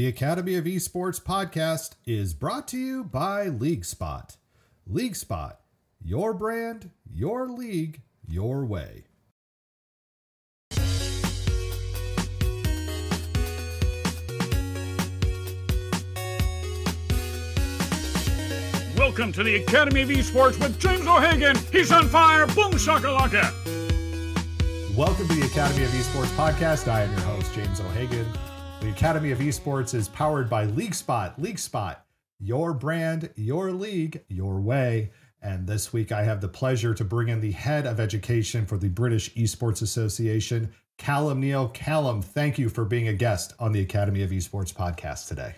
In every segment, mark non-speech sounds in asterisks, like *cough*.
The Academy of Esports podcast is brought to you by LeagueSpot. LeagueSpot, your brand, your league, your way. Welcome to the Academy of Esports with James O'Hagan. He's on fire. Boom shakalaka. Welcome to the Academy of Esports podcast. I am your host, James O'Hagan. The Academy of Esports is powered by LeagueSpot. LeagueSpot, your brand, your league, your way. And this week I have the pleasure to bring in the head of education for the British Esports Association, Kalam Neale. Kalam, thank you for being a guest on the Academy of Esports podcast today.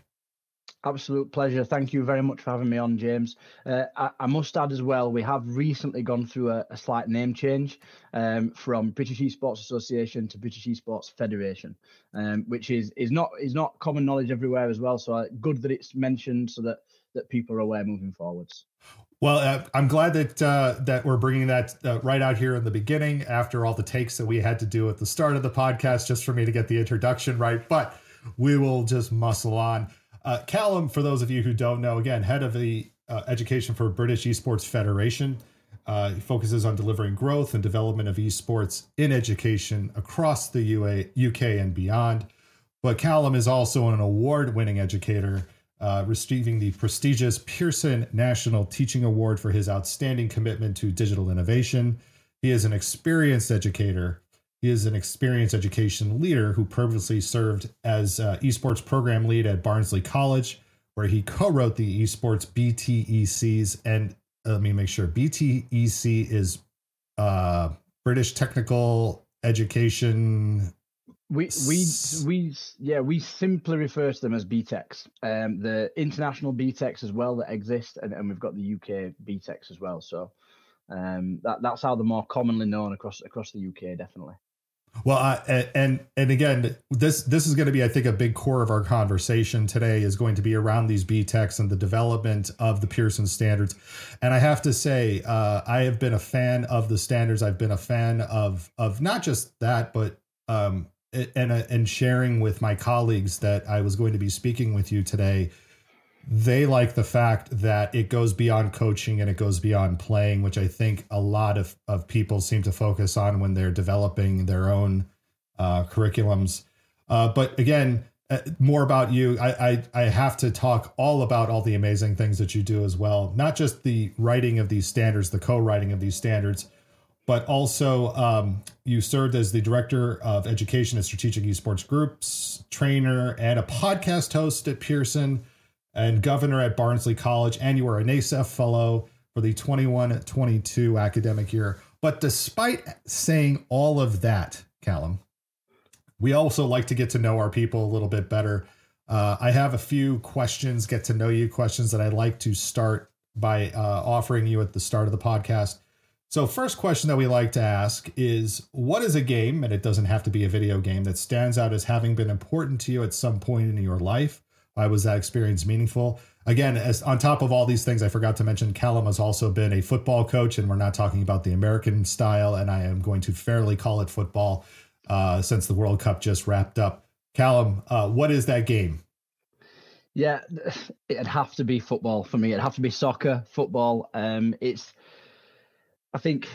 Absolute pleasure. Thank you very much for having me on, James. Uh, I, I, must add as well, we have recently gone through a, a slight name change um, from British Esports Association to British Esports Federation, um, which is is not is not common knowledge everywhere as well. So uh, good that it's mentioned so that that people are aware moving forwards. Well, uh, I'm glad that uh, that we're bringing that uh, right out here in the beginning after all the takes that we had to do at the start of the podcast, just for me to get the introduction right. But we will just muscle on. Uh, Kalam, for those of you who don't know, again, head of the uh, education for British Esports Federation. Uh, he focuses on delivering growth and development of esports in education across the UA, UK and beyond. But Kalam is also an award winning educator, uh, receiving the prestigious Pearson National Teaching Award for his outstanding commitment to digital innovation. He is an experienced educator he is an experienced education leader who previously served as uh, esports program lead at Barnsley College, where he co-wrote the esports BTECs. And uh, let me make sure BTEC is uh, British Technical Education. We we we yeah we simply refer to them as BTECs. Um, the international BTECs as well that exist, and, and we've got the UK BTECs as well. So um, that that's how they're more commonly known across across the UK, definitely. Well, uh, and and again, this this is going to be, I think, a big core of our conversation today is going to be around these B BTECs and the development of the Pearson standards. And I have to say, uh, I have been a fan of the standards. I've been a fan of of not just that, but um, and and sharing with my colleagues that I was going to be speaking with you today they like the fact that it goes beyond coaching and it goes beyond playing, which I think a lot of, of people seem to focus on when they're developing their own uh, curriculums. Uh, but again, uh, more about you. I, I, I have to talk all about all the amazing things that you do as well. Not just the writing of these standards, the co-writing of these standards, but also um, you served as the director of education at Strategic Esports Groups, trainer, and a podcast host at Pearson and governor at Barnsley College, and you are a NASEF fellow for the 21 22 academic year. But despite saying all of that, Kalam, we also like to get to know our people a little bit better. Uh, I have a few questions, get to know you questions that I'd like to start by uh, offering you at the start of the podcast. So, first question that we like to ask is What is a game, and it doesn't have to be a video game, that stands out as having been important to you at some point in your life? Why was that experience meaningful? Again, as on top of all these things, I forgot to mention Kalam has also been a football coach, and we're not talking about the American style, and I am going to fairly call it football uh, since the World Cup just wrapped up. Kalam, uh, what is that game? Yeah, *sighs* it'd have to be football for me. It'd have to be soccer, football. Um, it's, I think,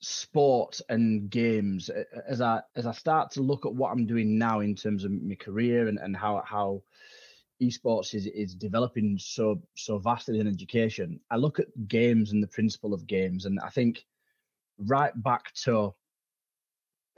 sport and games. As I as I start to look at what I'm doing now in terms of my career and, and how how esports is is developing so so vastly in education i look at games and the principle of games and i think right back to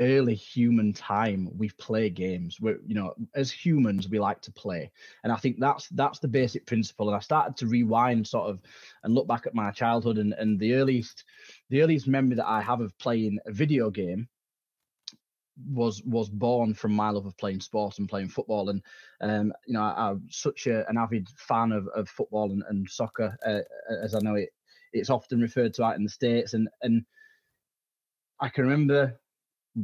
early human time we play games. We you know as humans we like to play. And i think that's that's the basic principle. And i started to rewind sort of and look back at my childhood and and the earliest the earliest memory that i have of playing a video game was was born from my love of playing sport and playing football. And um, you know I, am such a, an avid fan of, of football and, and soccer uh, as I know it it's often referred to out in the states. And and I can remember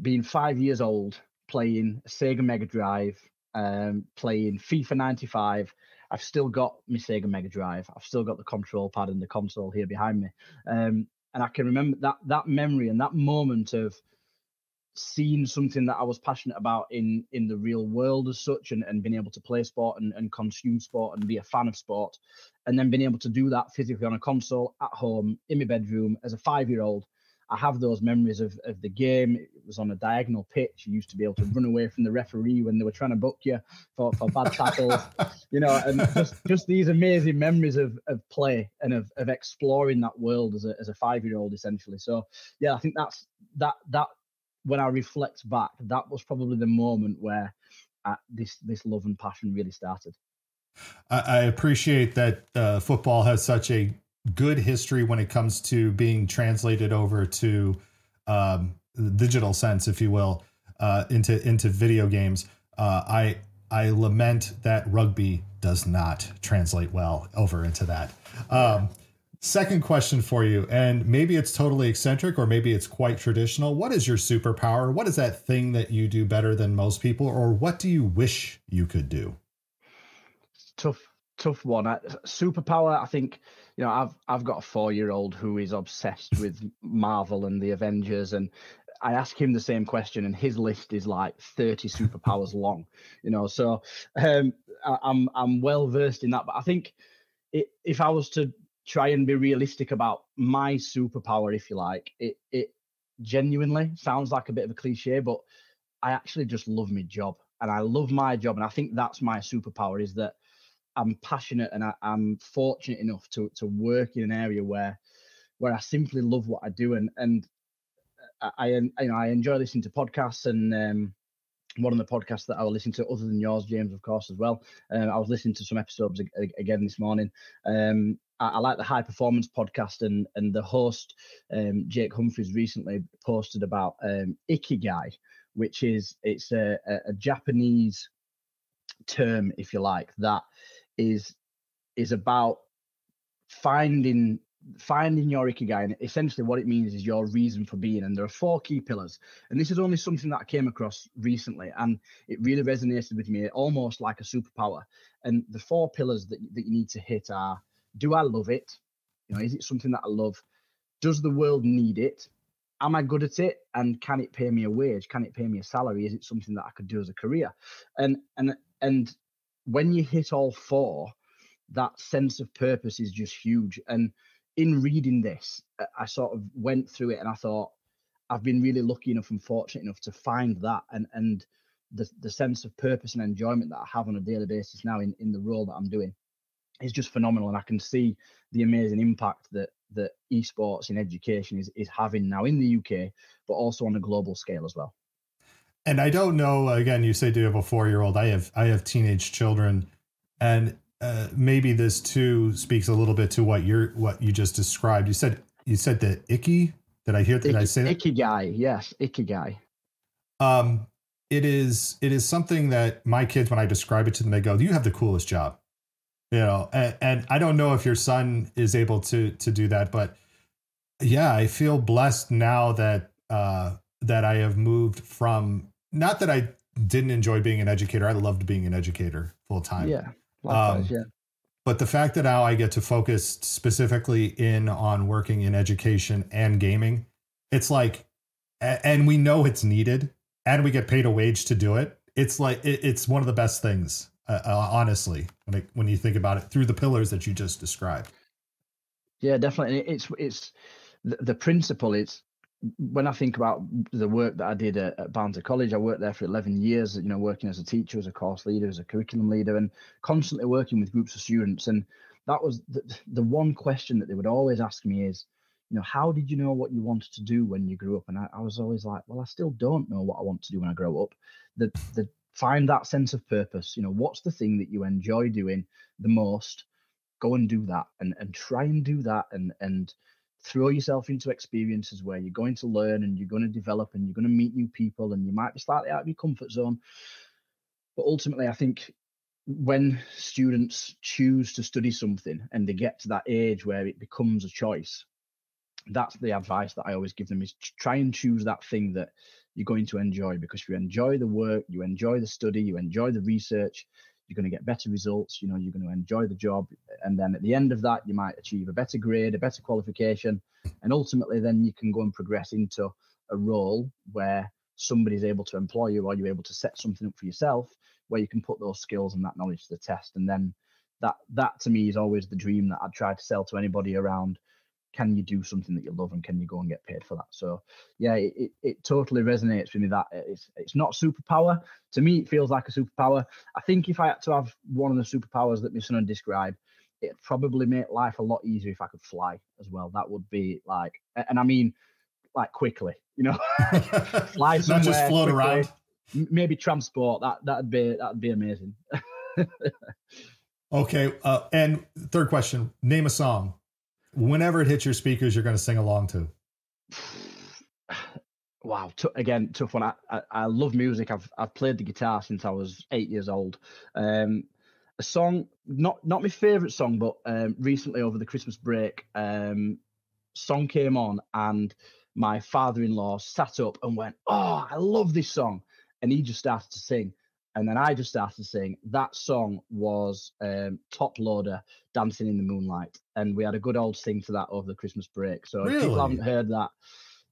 being five years old playing Sega Mega Drive um, playing FIFA 95 I've still got my Sega Mega Drive. I've still got the control pad and the console here behind me. Um, and I can remember that that memory and that moment of seen something that I was passionate about in in the real world as such, and, and being able to play sport and, and consume sport and be a fan of sport, and then being able to do that physically on a console at home in my bedroom as a five year old. I have those memories of, of the game. It was on a diagonal pitch. You used to be able to run away from the referee when they were trying to book you for, for bad tackles, *laughs* you know, and just, just these amazing memories of, of play and of, of exploring that world as a, as a five year old essentially. So yeah, I think that's that that when I reflect back, that was probably the moment where uh, this this love and passion really started. I, I appreciate that uh, football has such a good history when it comes to being translated over to um, digital sense, if you will, uh, into into video games. Uh, I I lament that rugby does not translate well over into that. Um, Second question for you, and maybe it's totally eccentric or maybe it's quite traditional. What is your superpower? What is that thing that you do better than most people, or what do you wish you could do? Tough, tough one. Superpower, I think, you know, I've I've got a four year old who is obsessed with Marvel and the Avengers, and I ask him the same question, and his list is like thirty superpowers *laughs* long. You know, so um, I, I'm I'm well versed in that. But I think if I was to try and be realistic about my superpower, if you like. It it genuinely sounds like a bit of a cliche, but I actually just love my job and I love my job, and I think that's my superpower is that I'm passionate and I, am fortunate enough to to work in an area where where I simply love what I do and and I, I you know I enjoy listening to podcasts and um, one of the podcasts that I was listening to, other than yours, James, of course, as well. Um, I was listening to some episodes again this morning. Um, I, like the High Performance podcast, and and the host, um, Jake Humphries, recently posted about um, ikigai, which is it's a, a, a Japanese term, if you like, that is is about finding finding your ikigai. And essentially what it means is your reason for being and there are four key pillars. And this is only something that i came across recently and it really resonated with me almost like a superpower. And the four pillars that, that you need to hit are do i love it? You know is it something that i love? Does the world need it? Am i good at it? And can it pay me a wage? Can it pay me a salary? Is it something that i could do as a career? And and and when you hit all four that sense of purpose is just huge. And in reading this, I sort of went through it and I thought, I've been really lucky enough and fortunate enough to find that. And and the the sense of purpose and enjoyment that I have on a daily basis now in, in the role that I'm doing is just phenomenal. And I can see the amazing impact that that esports in education is is having now in the UK, but also on a global scale as well. And I don't know. Again, you say do you have a four year old? I have I have teenage children, and uh, maybe this too speaks a little bit to what you're what you just described. You said you said the icky. Did I hear? Did I say that? Ikigai? Yes, ikigai. Um, it is it is something that my kids, when I describe it to them, they go, "You have the coolest job." You know, and, and I don't know if your son is able to to do that, but yeah, I feel blessed now that uh, that I have moved from not that I didn't enjoy being an educator. I loved being an educator full time. Yeah Likewise, um, yeah. But the fact that now I get to focus specifically in on working in education and gaming, it's like, and we know it's needed, and we get paid a wage to do it. It's like it's one of the best things, uh, uh, honestly, when it, when you think about it through the pillars that you just described. Yeah, definitely. It's it's the, the principle. It's when I think about the work that I did at, at College, I worked there for 11 years, you know, working as a teacher, as a course leader, as a curriculum leader, and constantly working with groups of students. And that was the, the one question that they would always ask me is, you know, how did you know what you wanted to do when you grew up? And I, I was always like, well, I still don't know what I want to do when I grow up. The, the find that sense of purpose. You know, what's the thing that you enjoy doing the most? Go and do that, and and try and do that, and and throw yourself into experiences where you're going to learn and you're going to develop and you're going to meet new people and you might be slightly out of your comfort zone. But ultimately, I think when students choose to study something and they get to that age where it becomes a choice, that's the advice that I always give them is try and choose that thing that you're going to enjoy because if you enjoy the work, you enjoy the study, you enjoy the research, you're going to get better results you know you're going to enjoy the job. And then at the end of that you might achieve a better grade a better qualification and ultimately then you can go and progress into a role where somebody's able to employ you or you're able to set something up for yourself where you can put those skills and that knowledge to the test. And then that that to me is always the dream that i'd try to sell to anybody around can you do something that you love and can you go and get paid for that? So yeah it, it, totally resonates with me that it's it's not superpower. To me it feels like a superpower. I think if i had to have one of the superpowers that my son described it'd probably make life a lot easier if i could fly as well. That would be like and i mean like quickly you know? *laughs* Fly somewhere not just float quickly. around. Maybe transport. That that'd be that'd be amazing. *laughs* Okay uh, and third question name a song whenever it hits your speakers, you're going to sing along to? Wow, t- again, tough one. I, I, I, love music. I've I've played the guitar since I was eight years old. Um, a song, not not my favorite song, but um, recently over the Christmas break, um, song came on, and my father-in-law sat up and went, "Oh, I love this song," and he just started to sing and then I just started to sing. That song was um, Toploader, Dancing in the Moonlight, and we had a good old sing to that over the Christmas break. So really? if people haven't heard that,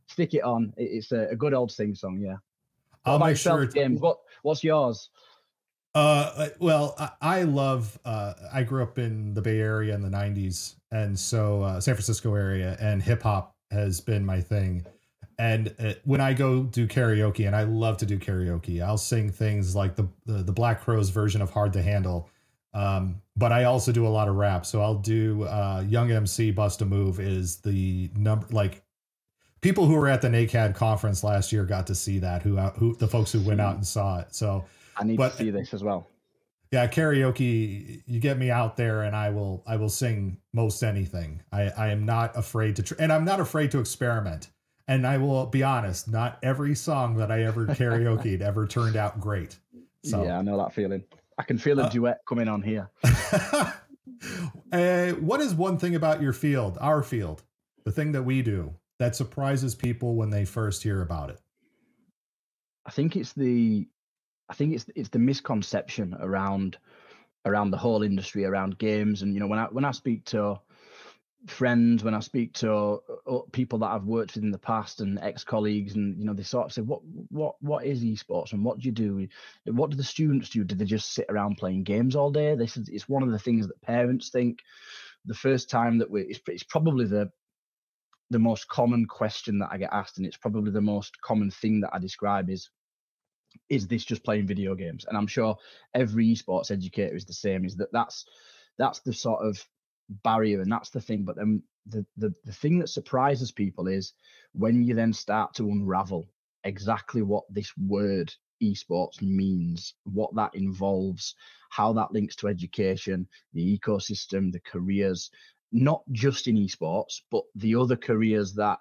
stick it on. It's a, a good old sing song, yeah. I'll make sure. James, what what's yours? Uh, well, I, I love. Uh, I grew up in the Bay Area in the '90s, and so uh, San Francisco area, and hip hop has been my thing. And uh, when I go do karaoke, and I love to do karaoke, I'll sing things like the the, the Black Crowes version of "Hard to Handle." Um, but I also do a lot of rap, so I'll do uh, "Young MC Bust a Move" is the number like people who were at the NACAD conference last year got to see that. Who who the folks who went out and saw it. So I need but, to see this as well. Yeah, karaoke. You get me out there, and I will. I will sing most anything. I I am not afraid to, tr- and I'm not afraid to experiment. And I will be honest, not every song that I ever karaokeed *laughs* ever turned out great. So yeah, I know that feeling. I can feel a uh, duet coming on here. uh, *laughs* what is one thing about your field, our field, the thing that we do that surprises people when they first hear about it? I think it's the, I think it's it's the misconception around around the whole industry around games and you know when I when I speak to friends when I speak to uh, uh, people that I've worked with in the past and ex-colleagues, and you know, they sort of say, "What, what, what is esports, and what do you do? What do the students do? Do they just sit around playing games all day?" This is it's one of the things that parents think. The first time that we, it's, it's probably the the most common question that I get asked, and it's probably the most common thing that I describe is, "Is this just playing video games?" And I'm sure every esports educator is the same. Is that that's that's the sort of barrier and that's the thing. But then the, the the thing that surprises people is when you then start to unravel exactly what this word esports means what that involves how that links to education the ecosystem the careers not just in esports but the other careers that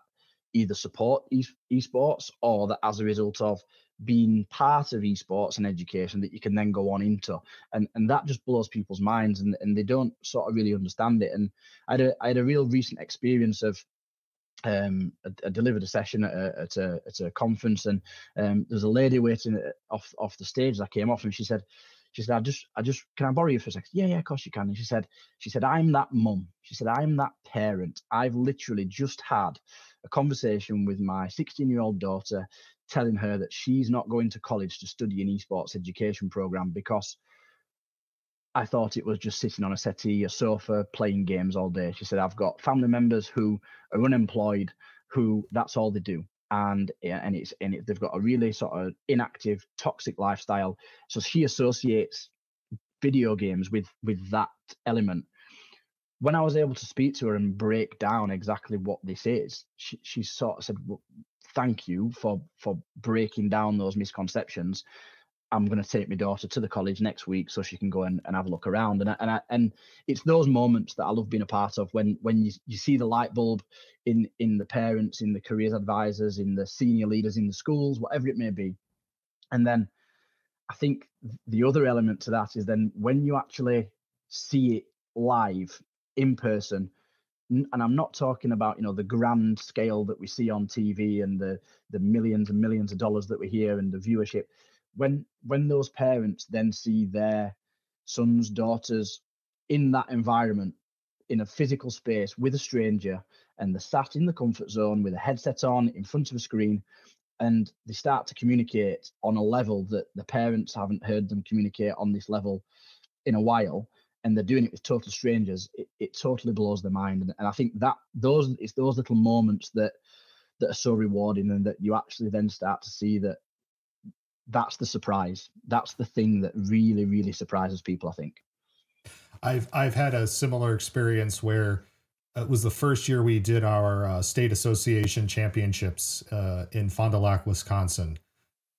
either support e- esports or that as a result of being part of esports and education that you can then go on into. And and that just blows people's minds and, and they don't sort of really understand it. And I had a, I had a real recent experience of um, I, I, delivered a session at a, at a, at a conference and um, there's a lady waiting off off the stage I came off and she said she said I just I just can I borrow you for a second? Yeah yeah of course you can. And she said she said I'm that mum. She said I'm that parent. I've literally just had a conversation with my 16 year old daughter telling her that she's not going to college to study an esports education program because I thought it was just sitting on a settee, a sofa, playing games all day. She said, I've got family members who are unemployed, who that's all they do. And and it's and it, they've got a really sort of inactive, toxic lifestyle. So she associates video games with with that element. When I was able to speak to her and break down exactly what this is, she, she sort of said, well, thank you for for breaking down those misconceptions. I'm going to take my daughter to the college next week so she can go and, and have a look around. And I, and I, and it's those moments that I love being a part of when when you, you see the light bulb in in the parents, in the careers advisors, in the senior leaders in the schools, whatever it may be. And then I think the other element to that is then when you actually see it live in person, and I'm not talking about you know the grand scale that we see on TV and the the millions and millions of dollars that we hear and the viewership. When when those parents then see their sons daughters in that environment in a physical space with a stranger and they're sat in the comfort zone with a headset on in front of a screen and they start to communicate on a level that the parents haven't heard them communicate on this level in a while and they're doing it with total strangers it, it totally blows their mind. And, and i think that those it's those little moments that that are so rewarding and that you actually then start to see that that's the surprise. That's the thing that really really surprises people i think. I've i've had a similar experience where it was the first year we did our uh, state association championships uh, in Fond du Lac, Wisconsin.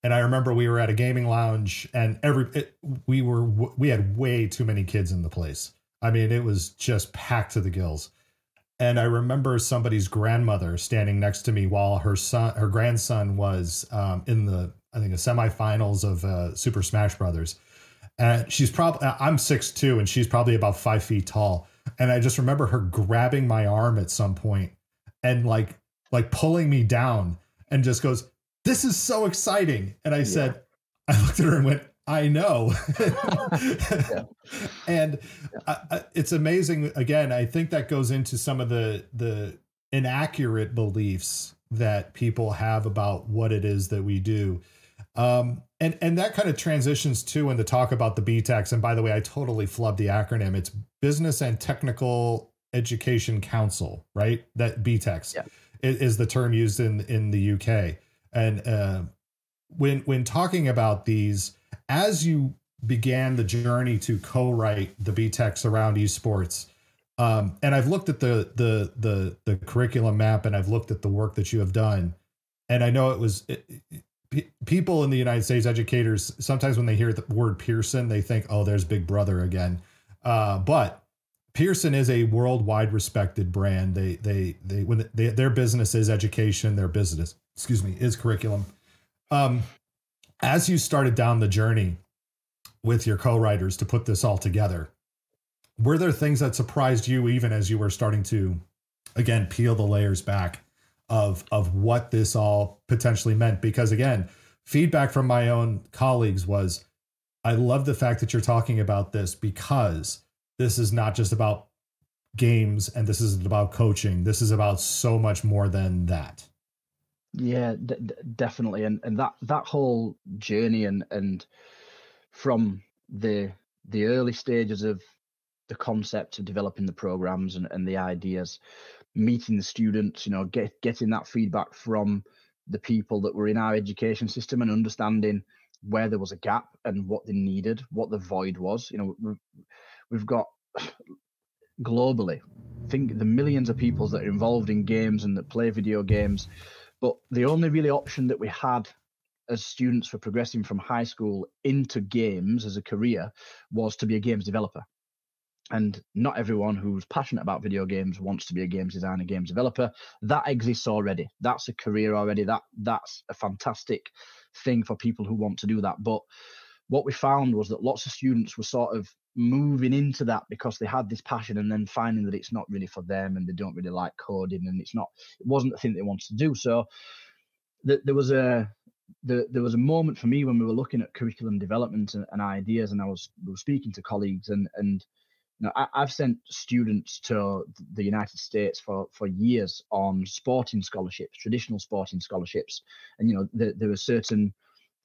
And I remember we were at a gaming lounge, and every it, we were we had way too many kids in the place. I mean, it was just packed to the gills. And I remember somebody's grandmother standing next to me while her son, her grandson, was um, in the I think the semifinals of uh, Super Smash Brothers. And she's probably I'm six two, and she's probably about five feet tall and I just remember her grabbing my arm at some point and like like pulling me down and just goes, "This is so exciting." And I yeah. said, I looked at her and went, "I know." *laughs* yeah. And yeah. I, it's amazing. Again, I think that goes into some of the the inaccurate beliefs that people have about what it is that we do. Um, and and that kind of transitions to in the talk about the BTECs. And by the way, I totally flubbed the acronym. It's Business and Technical Education Council, right? That BTECs yeah. is, the term used in in the UK. And uh, when when talking about these, as you began the journey to co-write the BTECs around esports, um, and I've looked at the the the the curriculum map, and I've looked at the work that you have done, and I know it was. It, people in the United States, educators, sometimes when they hear the word Pearson, they think, "Oh, there's Big Brother again." Uh, but Pearson is a worldwide respected brand. They they they when they, their business is education, their business, excuse me, is curriculum. Um, as you started down the journey with your co-writers to put this all together, were there things that surprised you even as you were starting to again peel the layers back of of what this all potentially meant? Because again feedback from my own colleagues was i love the fact that you're talking about this because this is not just about games and this isn't about coaching. This is about so much more than that yeah d- d- definitely and and that that whole journey and and from the the early stages of the concept of developing the programs and, and the ideas meeting the students, you know, get, getting that feedback from the people that were in our education system and understanding where there was a gap and what they needed, what the void was. You know, we've, we've got globally, think the millions of people that are involved in games and that play video games, but the only really option that we had as students for progressing from high school into games as a career was to be a games developer. And not everyone who's passionate about video games wants to be a games designer games developer. That exists already. That's a career already. That that's a fantastic thing for people who want to do that. But what we found was that lots of students were sort of moving into that because they had this passion and then finding that it's not really for them and they don't really like coding and it's not it wasn't the thing they wanted to do. So th- there was a the, there was a moment for me when we were looking at curriculum development and, and ideas and I was, we were speaking to colleagues and and you know, I, have sent students to the United States for, for years on sporting scholarships, traditional sporting scholarships, and you know there, there are certain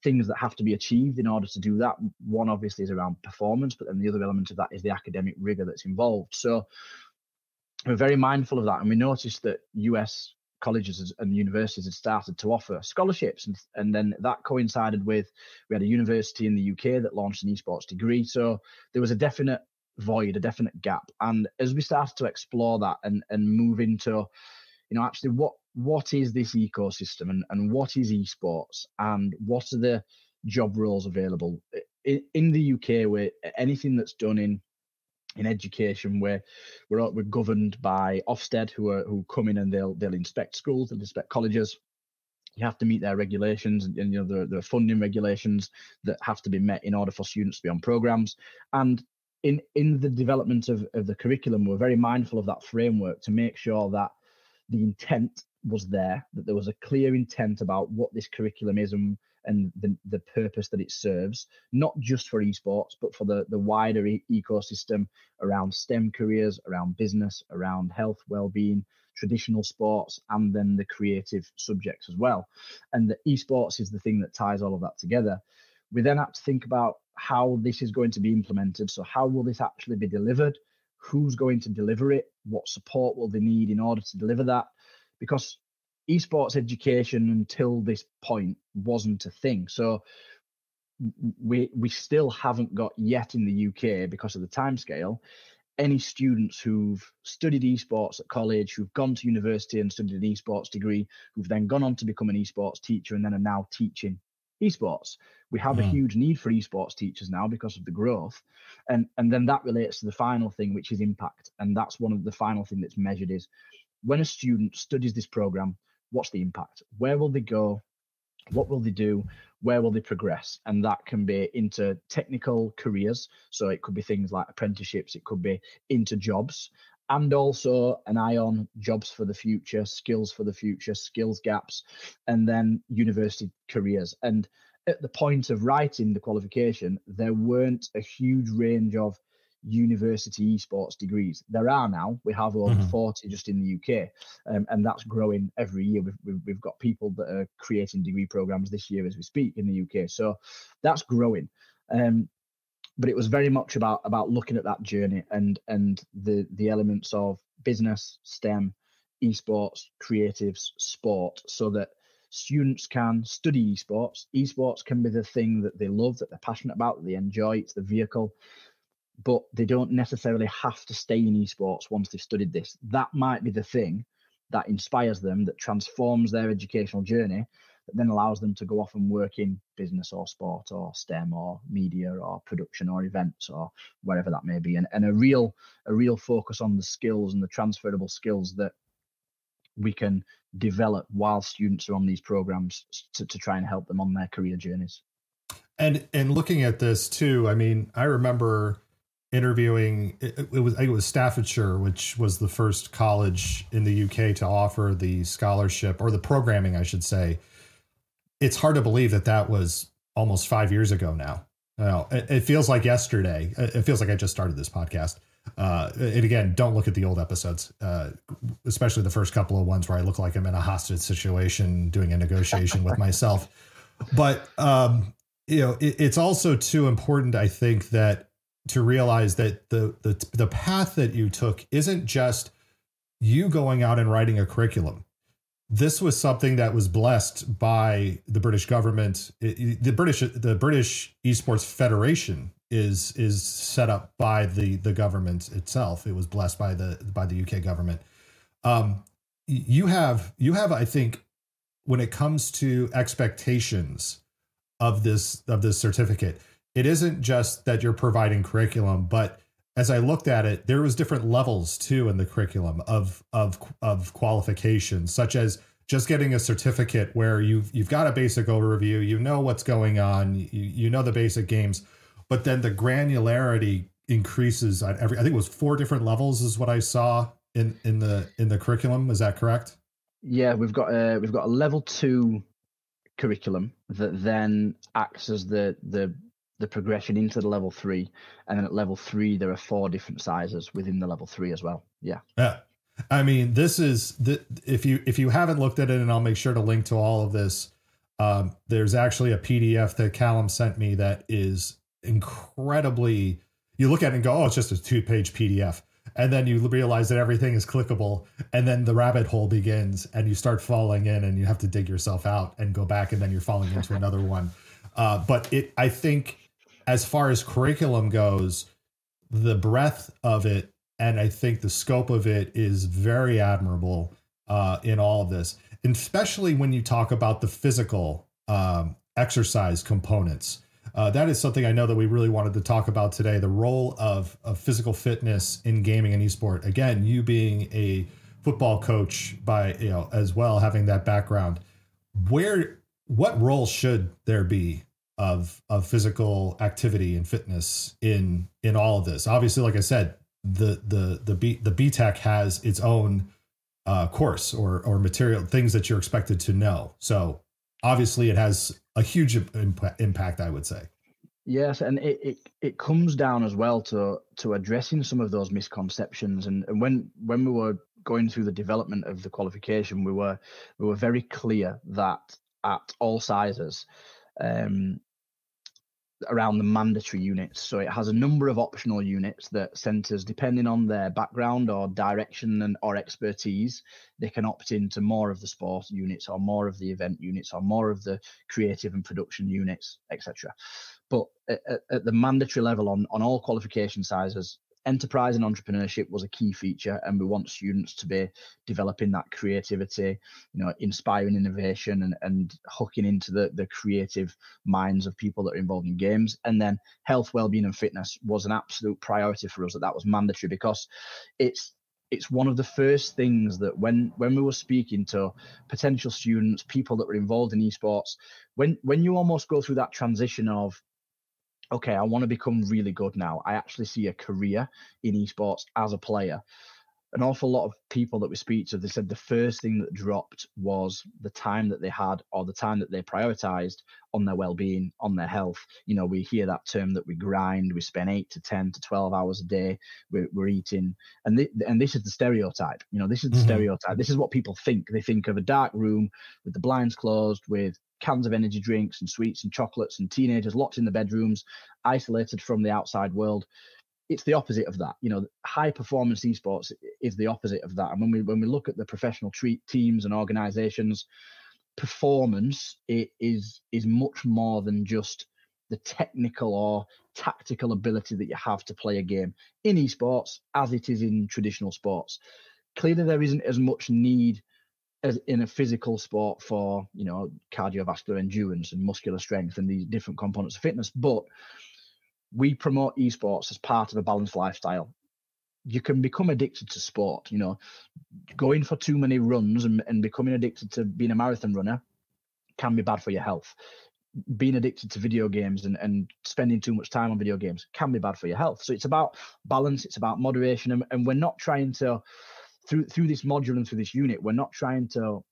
things that have to be achieved in order to do that. One obviously is around performance, but then the other element of that is the academic rigor that's involved. So we're very mindful of that, and we noticed that US colleges and universities had started to offer scholarships and, and then that coincided with we had a university in the uk that launched an esports degree so there was a definite void, a definite gap. And as we started to explore that and and move into, you know, actually what what is this ecosystem and, and what is esports and what are the job roles available in, in the UK where anything that's done in in education where we're we're governed by Ofsted who are who come in and they'll they'll inspect schools, they'll inspect colleges. You have to meet their regulations and, and you know there are funding regulations that have to be met in order for students to be on programs. And in in the development of, of the curriculum, we're very mindful of that framework to make sure that the intent was there, that there was a clear intent about what this curriculum is and and the, the purpose that it serves, not just for esports, but for the, the wider e- ecosystem around STEM careers, around business, around health, well-being, traditional sports, and then the creative subjects as well. And the esports is the thing that ties all of that together. We then have to think about how this is going to be implemented. So how will this actually be delivered? Who's going to deliver it? What support will they need in order to deliver that? Because esports education until this point wasn't a thing. So we we still haven't got yet in the UK because of the timescale any students who've studied esports at college, who've gone to university and studied an esports degree, who've then gone on to become an esports teacher and then are now teaching esports. We have a hmm. huge need for esports teachers now because of the growth. And and then that relates to the final thing, which is impact. And that's one of the final thing that's measured is when a student studies this program, what's the impact? Where will they go? What will they do? Where will they progress? And that can be into technical careers. So it could be things like apprenticeships, it could be into jobs, and also an eye on jobs for the future, skills for the future, skills gaps, and then university careers. And at the point of writing the qualification, there weren't a huge range of university esports degrees. There are now. We have over mm-hmm. 40 just in the UK, um, and that's growing every year. We've, we've, we've, got people that are creating degree programs this year as we speak in the UK. So that's growing. Um, but it was very much about about looking at that journey and and the the elements of business, STEM, esports, creatives, sport, so that students can study esports. Esports can be the thing that they love, that they're passionate about, that they enjoy. It's the vehicle, but they don't necessarily have to stay in esports once they've studied this. That might be the thing that inspires them, that transforms their educational journey, that then allows them to go off and work in business or sport or STEM or media or production or events or wherever that may be. And, and a real a real focus on the skills and the transferable skills that we can develop while students are on these programs to, to try and help them on their career journeys. And and looking at this too, I mean, I remember interviewing it, it, was it was Staffordshire, which was the first college in the UK to offer the scholarship or the programming, I should say. It's hard to believe that that was almost five years ago now. Well, it, it feels like yesterday. It feels like I just started this podcast. Uh, and again, don't look at the old episodes, uh, especially the first couple of ones where I look like I'm in a hostage situation doing a negotiation with myself. But um, you know, it, it's also too important, I think, that to realize that the the the path that you took isn't just you going out and writing a curriculum. This was something that was blessed by the British government. It, the British the British Esports Federation is is set up by the the government itself. It was blessed by the by the UK government. Um, you have you have I think when it comes to expectations of this of this certificate, it isn't just that you're providing curriculum, but as I looked at it, there was different levels too in the curriculum of of of qualifications, such as just getting a certificate where you've you've got a basic overview, you know what's going on, you, you know the basic games, but then the granularity increases at every. I think it was four different levels is what I saw in in the in the curriculum. Is that correct? Yeah, we've got a we've got a level two curriculum that then acts as the the the progression into the level three, and then at level three there are four different sizes within the level three as well. Yeah. Yeah. I mean, this is the if you if you haven't looked at it, and I'll make sure to link to all of this. Um, there's actually a PDF that Kalam sent me that is incredibly. You look at it and go, "Oh, it's just a two-page PDF," and then you realize that everything is clickable, and then the rabbit hole begins, and you start falling in, and you have to dig yourself out and go back, and then you're falling into another *laughs* one. Uh, but it, I think, as far as curriculum goes, the breadth of it and I think the scope of it is very admirable uh, in all of this, especially when you talk about the physical um, exercise components. Uh, that is something I know that we really wanted to talk about today. The role of, of physical fitness in gaming and esport. Again, you being a football coach by you know as well, having that background. Where what role should there be of of physical activity and fitness in in all of this? Obviously, like I said, the the the B the BTEC has its own uh, course or or material things that you're expected to know. So obviously, it has a huge imp- impact, I would say. Yes, and it, it, it comes down as well to to addressing some of those misconceptions. And, and when when we were going through the development of the qualification, we were we were very clear that at all sizes, um, around the mandatory units. So it has a number of optional units that centres, depending on their background or direction and or expertise, they can opt into more of the sport units or more of the event units or more of the creative and production units, etc. But at, at, the mandatory level on, on all qualification sizes, enterprise and entrepreneurship was a key feature and we want students to be developing that creativity you know inspiring innovation and, and hooking into the, the creative minds of people that are involved in games. And then health well-being and fitness was an absolute priority for us that that was mandatory because it's it's one of the first things that when when we were speaking to potential students people that were involved in esports when when you almost go through that transition of okay, I want to become really good now. I actually see a career in esports as a player. An awful lot of people that we speak to, they said the first thing that dropped was the time that they had or the time that they prioritized on their well-being, on their health. You know, we hear that term that we grind, we spend eight to ten to twelve hours a day, we're, we're eating, and th- and this is the stereotype. You know, this is the mm-hmm. stereotype. This is what people think. They think of a dark room with the blinds closed, with cans of energy drinks and sweets and chocolates and teenagers locked in the bedrooms, isolated from the outside world. It's the opposite of that. You know, high performance esports is the opposite of that. And when we when we look at the professional treat teams and organizations, performance it is is much more than just the technical or tactical ability that you have to play a game in esports as it is in traditional sports. Clearly, there isn't as much need as in a physical sport for you know cardiovascular endurance and muscular strength and these different components of fitness but we promote esports as part of a balanced lifestyle. You can become addicted to sport you know. Going for too many runs and, and becoming addicted to being a marathon runner can be bad for your health. Being addicted to video games and, and spending too much time on video games can be bad for your health. So it's about balance it's about moderation and, and we're not trying to through through this module and through this unit, we're not trying to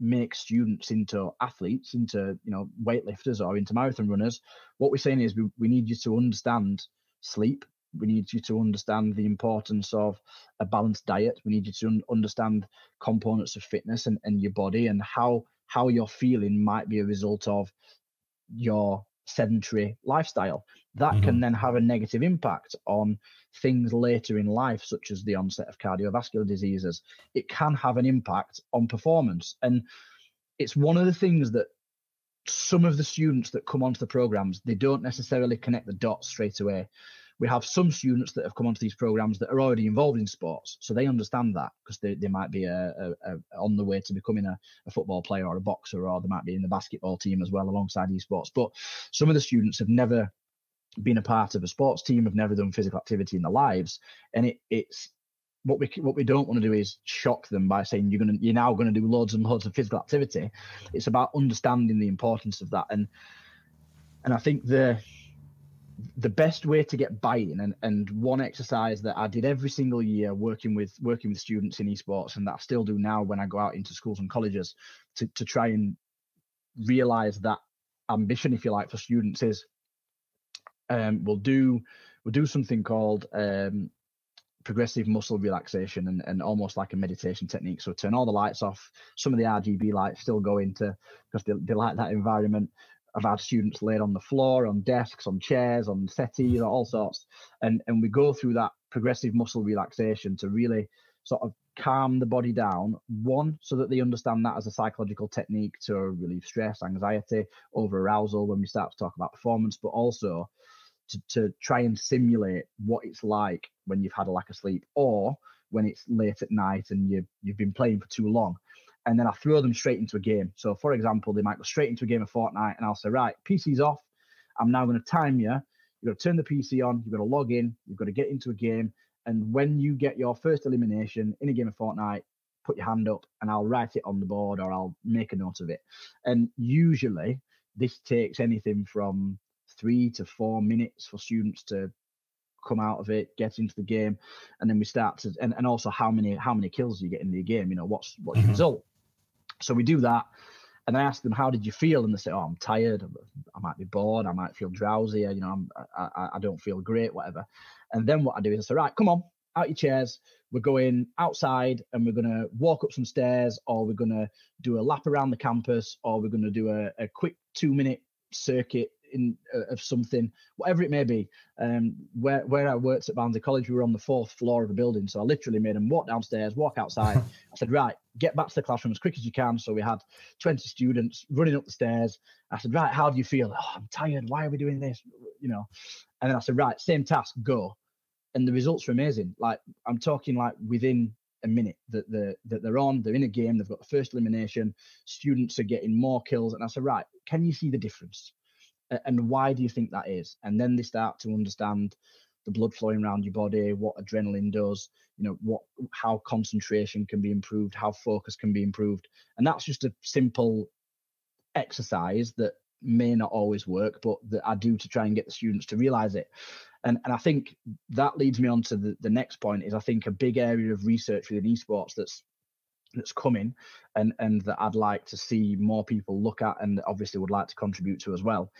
make students into athletes, into you know weightlifters or into marathon runners. What we're saying is we, we need you to understand sleep. We need you to understand the importance of a balanced diet. We need you to un- understand components of fitness and, and your body and how how you're feeling might be a result of your sedentary lifestyle. That mm-hmm. can then have a negative impact on things later in life, such as the onset of cardiovascular diseases. It can have an impact on performance. And it's one of the things that some of the students that come onto the programs, they don't necessarily connect the dots straight away. We have some students that have come onto these programs that are already involved in sports, so they understand that because they, they might be a, a, a, on the way to becoming a, a football player or a boxer, or they might be in the basketball team as well alongside esports. But some of the students have never been a part of a sports team, have never done physical activity in their lives, and it, it's what we what we don't want to do is shock them by saying you're gonna you're now going to do loads and loads of physical activity. It's about understanding the importance of that, and and I think the the best way to get buy-in and, and one exercise that I did every single year working with working with students in esports and that I still do now when I go out into schools and colleges to, to try and realize that ambition if you like for students is um, we'll do we'll do something called um, progressive muscle relaxation and, and almost like a meditation technique. So turn all the lights off. Some of the RGB lights still go into because they, they like that environment. I've had students laid on the floor, on desks, on chairs, on settees, all sorts, and and we go through that progressive muscle relaxation to really sort of calm the body down. One, so that they understand that as a psychological technique to relieve stress, anxiety, over arousal when we start to talk about performance, but also to, to try and simulate what it's like when you've had a lack of sleep or when it's late at night and you've you've been playing for too long. And then I throw them straight into a game. So for example, they might go straight into a game of Fortnite and I'll say, right, PC's off. I'm now going to time you. You've got to turn the PC on, you've got to log in, you've got to get into a game. And when you get your first elimination in a game of Fortnite, put your hand up and I'll write it on the board or I'll make a note of it. And usually this takes anything from three to four minutes for students to come out of it, get into the game, and then we start to and, and also how many how many kills you get in the game. You know, what's what's mm-hmm. the result? So we do that, And I ask them, "How did you feel?" And they say, "Oh, I'm tired. I might be bored. I might feel drowsy. You know, I'm, I, I don't feel great, whatever." And then what I do is I say, "Right, come on, out your chairs. We're going outside and we're going to walk up some stairs, or we're going to do a lap around the campus, or we're going to do a, a quick two minute circuit in uh, of something, whatever it may be. Um, where where I worked at Barnsley College, we were on the fourth floor of a building, so I literally made them walk downstairs, walk outside. *laughs* I said, right, get back to the classroom as quick as you can. So we had 20 students running up the stairs. I said, right, how do you feel? Oh, I'm tired. Why are we doing this? You know, and then I said, right, same task, go. And the results were amazing. Like I'm talking like within a minute that they're, that they're on, they're in a game, they've got the first elimination, students are getting more kills. And I said, right, can you see the difference? And why do you think that is? And then they start to understand the blood flowing around your body, what adrenaline does, you know, what how concentration can be improved, how focus can be improved. And that's just a simple exercise that may not always work, but that I do to try and get the students to realize it. And and I think that leads me on to the, the next point is I think a big area of research within esports that's that's coming and and that I'd like to see more people look at and obviously would like to contribute to as well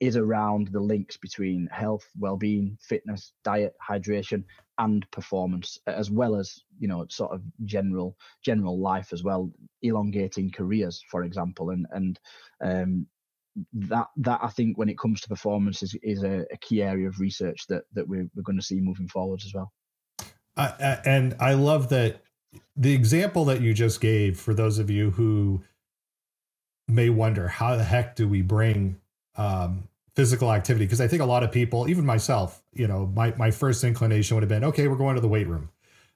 is around the links between health, well-being, fitness, diet, hydration, and performance, as well as you know sort of general general life as well, elongating careers, for example, and and um, that that I think when it comes to performance is is a, a key area of research that that we're we're going to see moving forwards as well. Uh, and I love that the example that you just gave for those of you who may wonder how the heck do we bring um, physical activity because I think a lot of people, even myself, you know, my my first inclination would have been, okay, we're going to the weight room.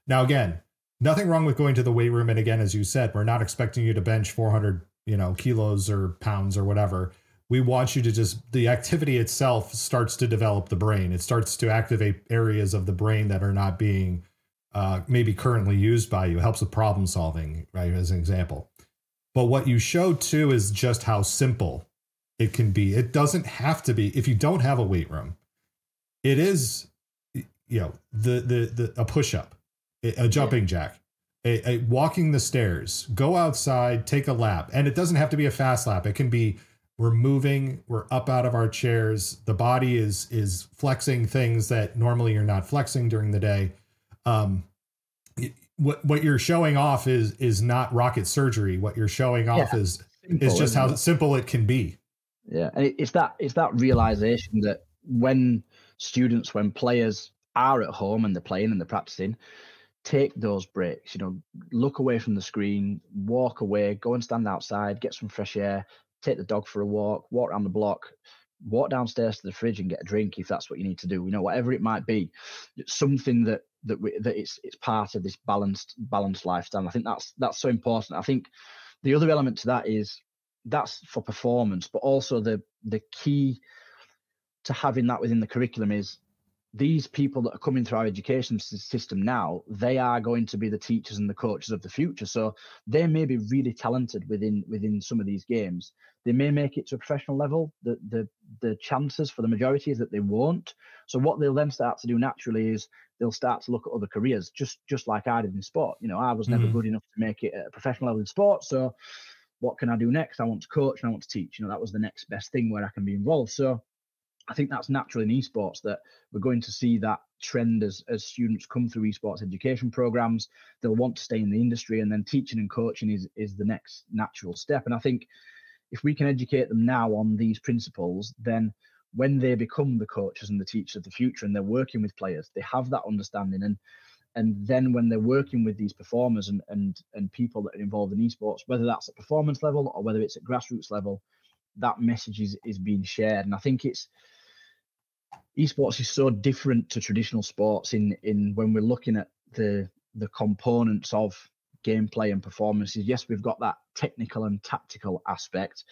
Now again, nothing wrong with going to the weight room and again as you said, we're not expecting you to bench 400, you know, kilos or pounds or whatever. We want you to just the activity itself starts to develop the brain. It starts to activate areas of the brain that are not being uh, maybe currently used by you. It helps with problem solving, right? As an example. But what you showed too is just how simple it can be. It doesn't have to be if you don't have a weight room. It is, you know, the the the a push up, a jumping jack, a, a walking the stairs. Go outside, take a lap, and it doesn't have to be a fast lap. It can be we're moving, we're up out of our chairs. The body is is flexing things that normally you're not flexing during the day. Um, what what you're showing off is is not rocket surgery. What you're showing off yeah. is simple, is just how it? simple it can be. Yeah, and it's that it's that realization that when students, when players are at home and they're playing and they're practicing, take those breaks. You know, look away from the screen, walk away, go and stand outside, get some fresh air, take the dog for a walk, walk around the block, walk downstairs to the fridge and get a drink if that's what you need to do. You know, whatever it might be, something that that we, that it's it's part of this balanced balanced lifestyle. I think that's that's so important. I think the other element to that is that's for performance, but also the the key to having that within the curriculum is these people that are coming through our education system now they are going to be the teachers and the coaches of the future so they may be really talented within within some of these games they may make it to a professional level the the the chances for the majority is that they won't so what they'll then start to do naturally is they'll start to look at other careers just just like i did in sport you know i was never mm-hmm. good enough to make it at a professional level in sport so what can I do next? I want to coach and I want to teach. You know, that was the next best thing where I can be involved. So I think that's natural in esports that we're going to see that trend as as students come through esports education programs. They'll want to stay in the industry, and then teaching and coaching is is the next natural step. And I think if we can educate them now on these principles, then when they become the coaches and the teachers of the future, and they're working with players, they have that understanding. And and then when they're working with these performers and and and people that are involved in esports whether that's at performance level or whether it's at grassroots level that message is is being shared and i think it's esports is so different to traditional sports in in when we're looking at the the components of gameplay and performances yes we've got that technical and tactical aspect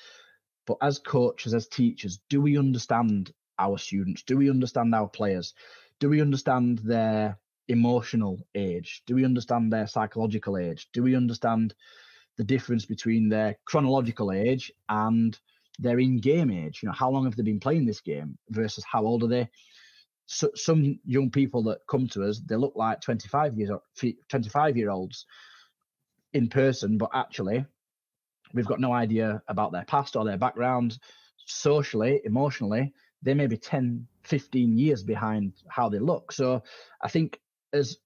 but as coaches as teachers do we understand our students do we understand our players do we understand their emotional age? Do we understand their psychological age? Do we understand the difference between their chronological age and their in-game age? You know, how long have they been playing this game versus how old are they? So, some young people that come to us, they look like 25 years 25 year olds in person, but actually we've got no idea about their past or their background, socially, emotionally. They may be 10, 15 years behind how they look. So I think as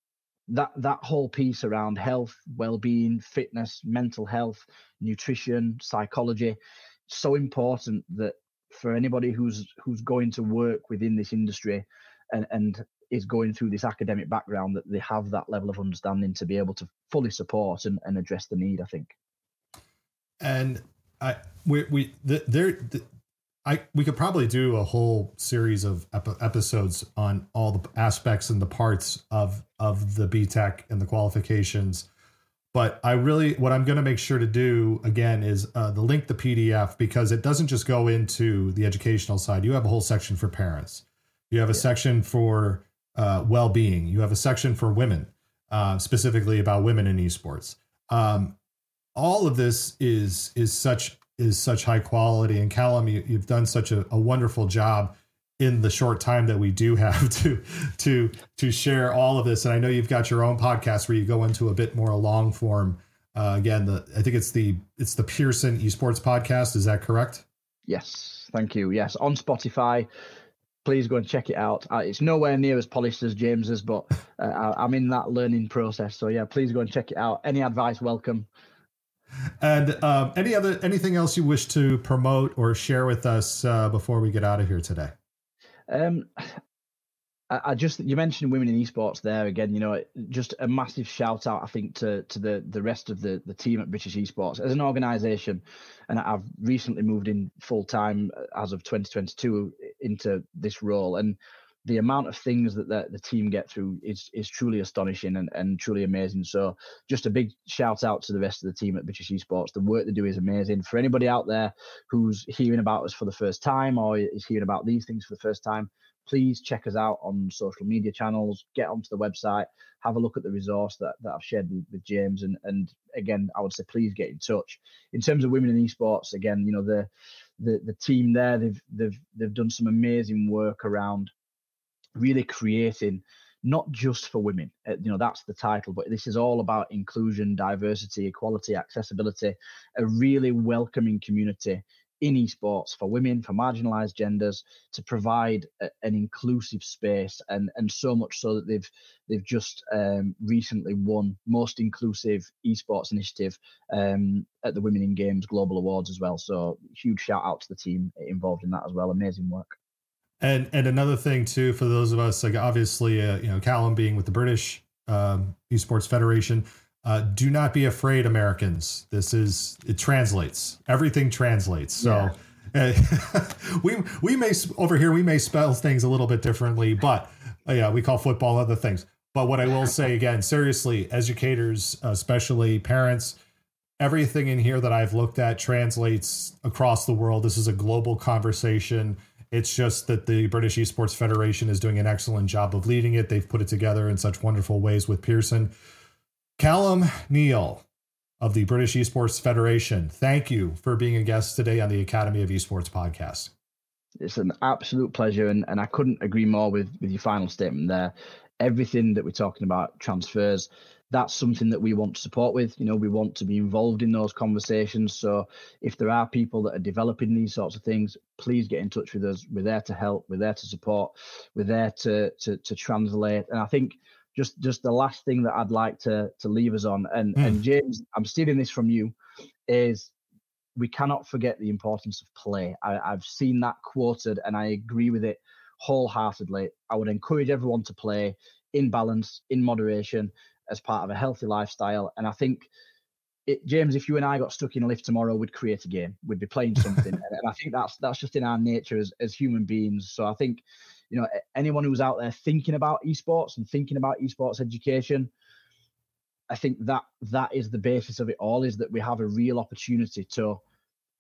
that that whole piece around health, well-being, fitness, mental health, nutrition, psychology, so important that for anybody who's who's going to work within this industry and and is going through this academic background that they have that level of understanding to be able to fully support and, and address the need i think and i we we the, there the, I we could probably do a whole series of ep- episodes on all the aspects and the parts of of the BTEC and the qualifications. But I really, what I'm going to make sure to do again is uh, the link the PDF because it doesn't just go into the educational side. You have a whole section for parents. You have a yeah. section for uh, well being. You have a section for women, uh, specifically about women in esports. Um, all of this is is such is such high quality. And Kalam, you, have done such a, a, wonderful job in the short time that we do have *laughs* to to to share all of this. And I know you've got your own podcast where you go into a bit more a long form. Uh, again, the I think it's the it's the Pearson Esports podcast. Is that correct? Yes, thank you. Yes, on Spotify. Please go and check it out. Uh, it's nowhere near as polished as James's, but uh, I'm in that learning process. So yeah, please go and check it out. Any advice, welcome. And um, any other anything else you wish to promote or share with us uh, before we get out of here today? Um, *sighs* I, I just you mentioned women in esports there again. You know, just a massive shout out. I think to to the the rest of the the team at British Esports as an organisation, and I've recently moved in full time as of 2022 into this role and the amount of things that the, the team get through is is truly astonishing and, and truly amazing. So just a big shout out to the rest of the team at British Esports. The work they do is amazing. For anybody out there who's hearing about us for the first time or is hearing about these things for the first time, please check us out on social media channels, get onto the website, have a look at the resource that, that I've shared with, with James. And and again, I would say please get in touch. In terms of women in esports, again, you know, the the the team there, they've they've they've done some amazing work around really creating not just for women uh, you know that's the title but this is all about inclusion diversity equality accessibility a really welcoming community in esports for women for marginalized genders to provide a, an inclusive space and and so much so that they've they've just um, recently won most inclusive esports initiative um, at the women in games global awards as well. So huge shout out to the team involved in that as well. Amazing work and and another thing too for those of us like obviously uh, you know Kalam being with the British um, Esports Federation, uh, do not be afraid, Americans. This is it translates. Everything translates. So. Yeah. *laughs* *laughs* we we may over here we may spell things a little bit differently, but uh, yeah, we call football other things. But what I will say again, seriously, educators, especially parents, everything in here that I've looked at translates across the world. This is a global conversation. It's just that the British Esports Federation is doing an excellent job of leading it. They've put it together in such wonderful ways with Pearson. Kalam Neale of the British Esports Federation, thank you for being a guest today on the Academy of Esports podcast. It's an absolute pleasure, and, and I couldn't agree more with, with your final statement there. Everything that we're talking about transfers that's something that we want to support with. You know, we want to be involved in those conversations. So if there are people that are developing these sorts of things, please get in touch with us. We're there to help. We're there to support. We're there to to, to translate. And I think just just the last thing that I'd like to to leave us on, and mm. and James, I'm stealing this from you, is we cannot forget the importance of play. I, I've seen that quoted, and I agree with it wholeheartedly. I would encourage everyone to play in balance, in moderation, as part of a healthy lifestyle. And I think, it, James, if you and I got stuck in a lift tomorrow, we'd create a game. We'd be playing something, *laughs* and I think that's that's just in our nature as as human beings. So I think, you know, anyone who's out there thinking about esports and thinking about esports education, I think that that is the basis of it all. Is that we have a real opportunity to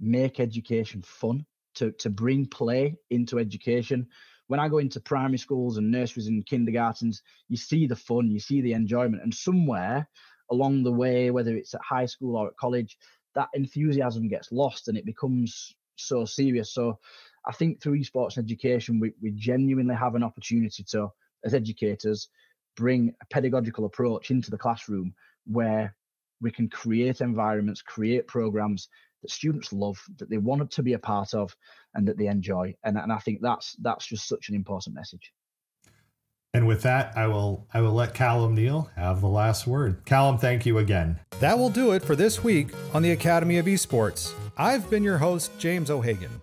make education fun, to to bring play into education when I go into primary schools and nurseries and kindergartens, you see the fun, you see the enjoyment, and somewhere along the way, whether it's at high school or at college, that enthusiasm gets lost and it becomes so serious. So I think through esports education, we, we genuinely have an opportunity to, as educators, bring a pedagogical approach into the classroom where we can create environments, create programs that students love, that they wanted to be a part of, and that they enjoy. And, and I think that's that's just such an important message. And with that, I will I will let Kalam Neale have the last word. Kalam, thank you again. That will do it for this week on the Academy of Esports. I've been your host, James O'Hagan.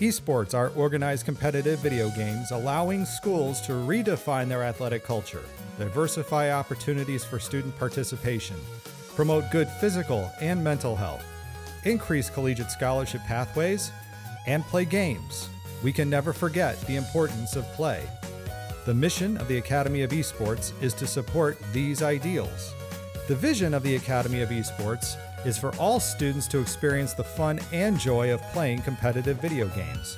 Esports are organized competitive video games allowing schools to redefine their athletic culture, diversify opportunities for student participation, promote good physical and mental health, increase collegiate scholarship pathways, and play games. We can never forget the importance of play. The mission of the Academy of Esports is to support these ideals. The vision of the Academy of Esports is for all students to experience the fun and joy of playing competitive video games.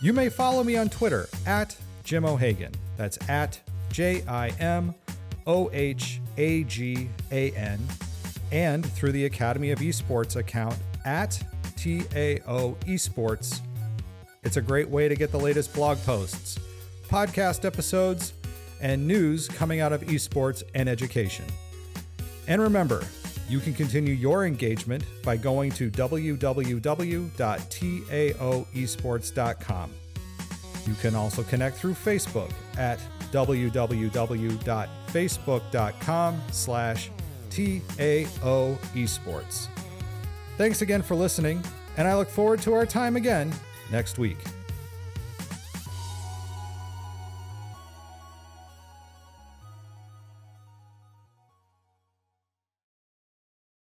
You may follow me on Twitter at Jim O'Hagan. That's at J I M O H A G A N, and through the Academy of Esports account at TAO Esports. It's a great way to get the latest blog posts, podcast episodes, and news coming out of esports and education. And remember, you can continue your engagement by going to www.taoesports.com. You can also connect through Facebook at www.facebook.com slash taoesports. Thanks again for listening, and I look forward to our time again next week.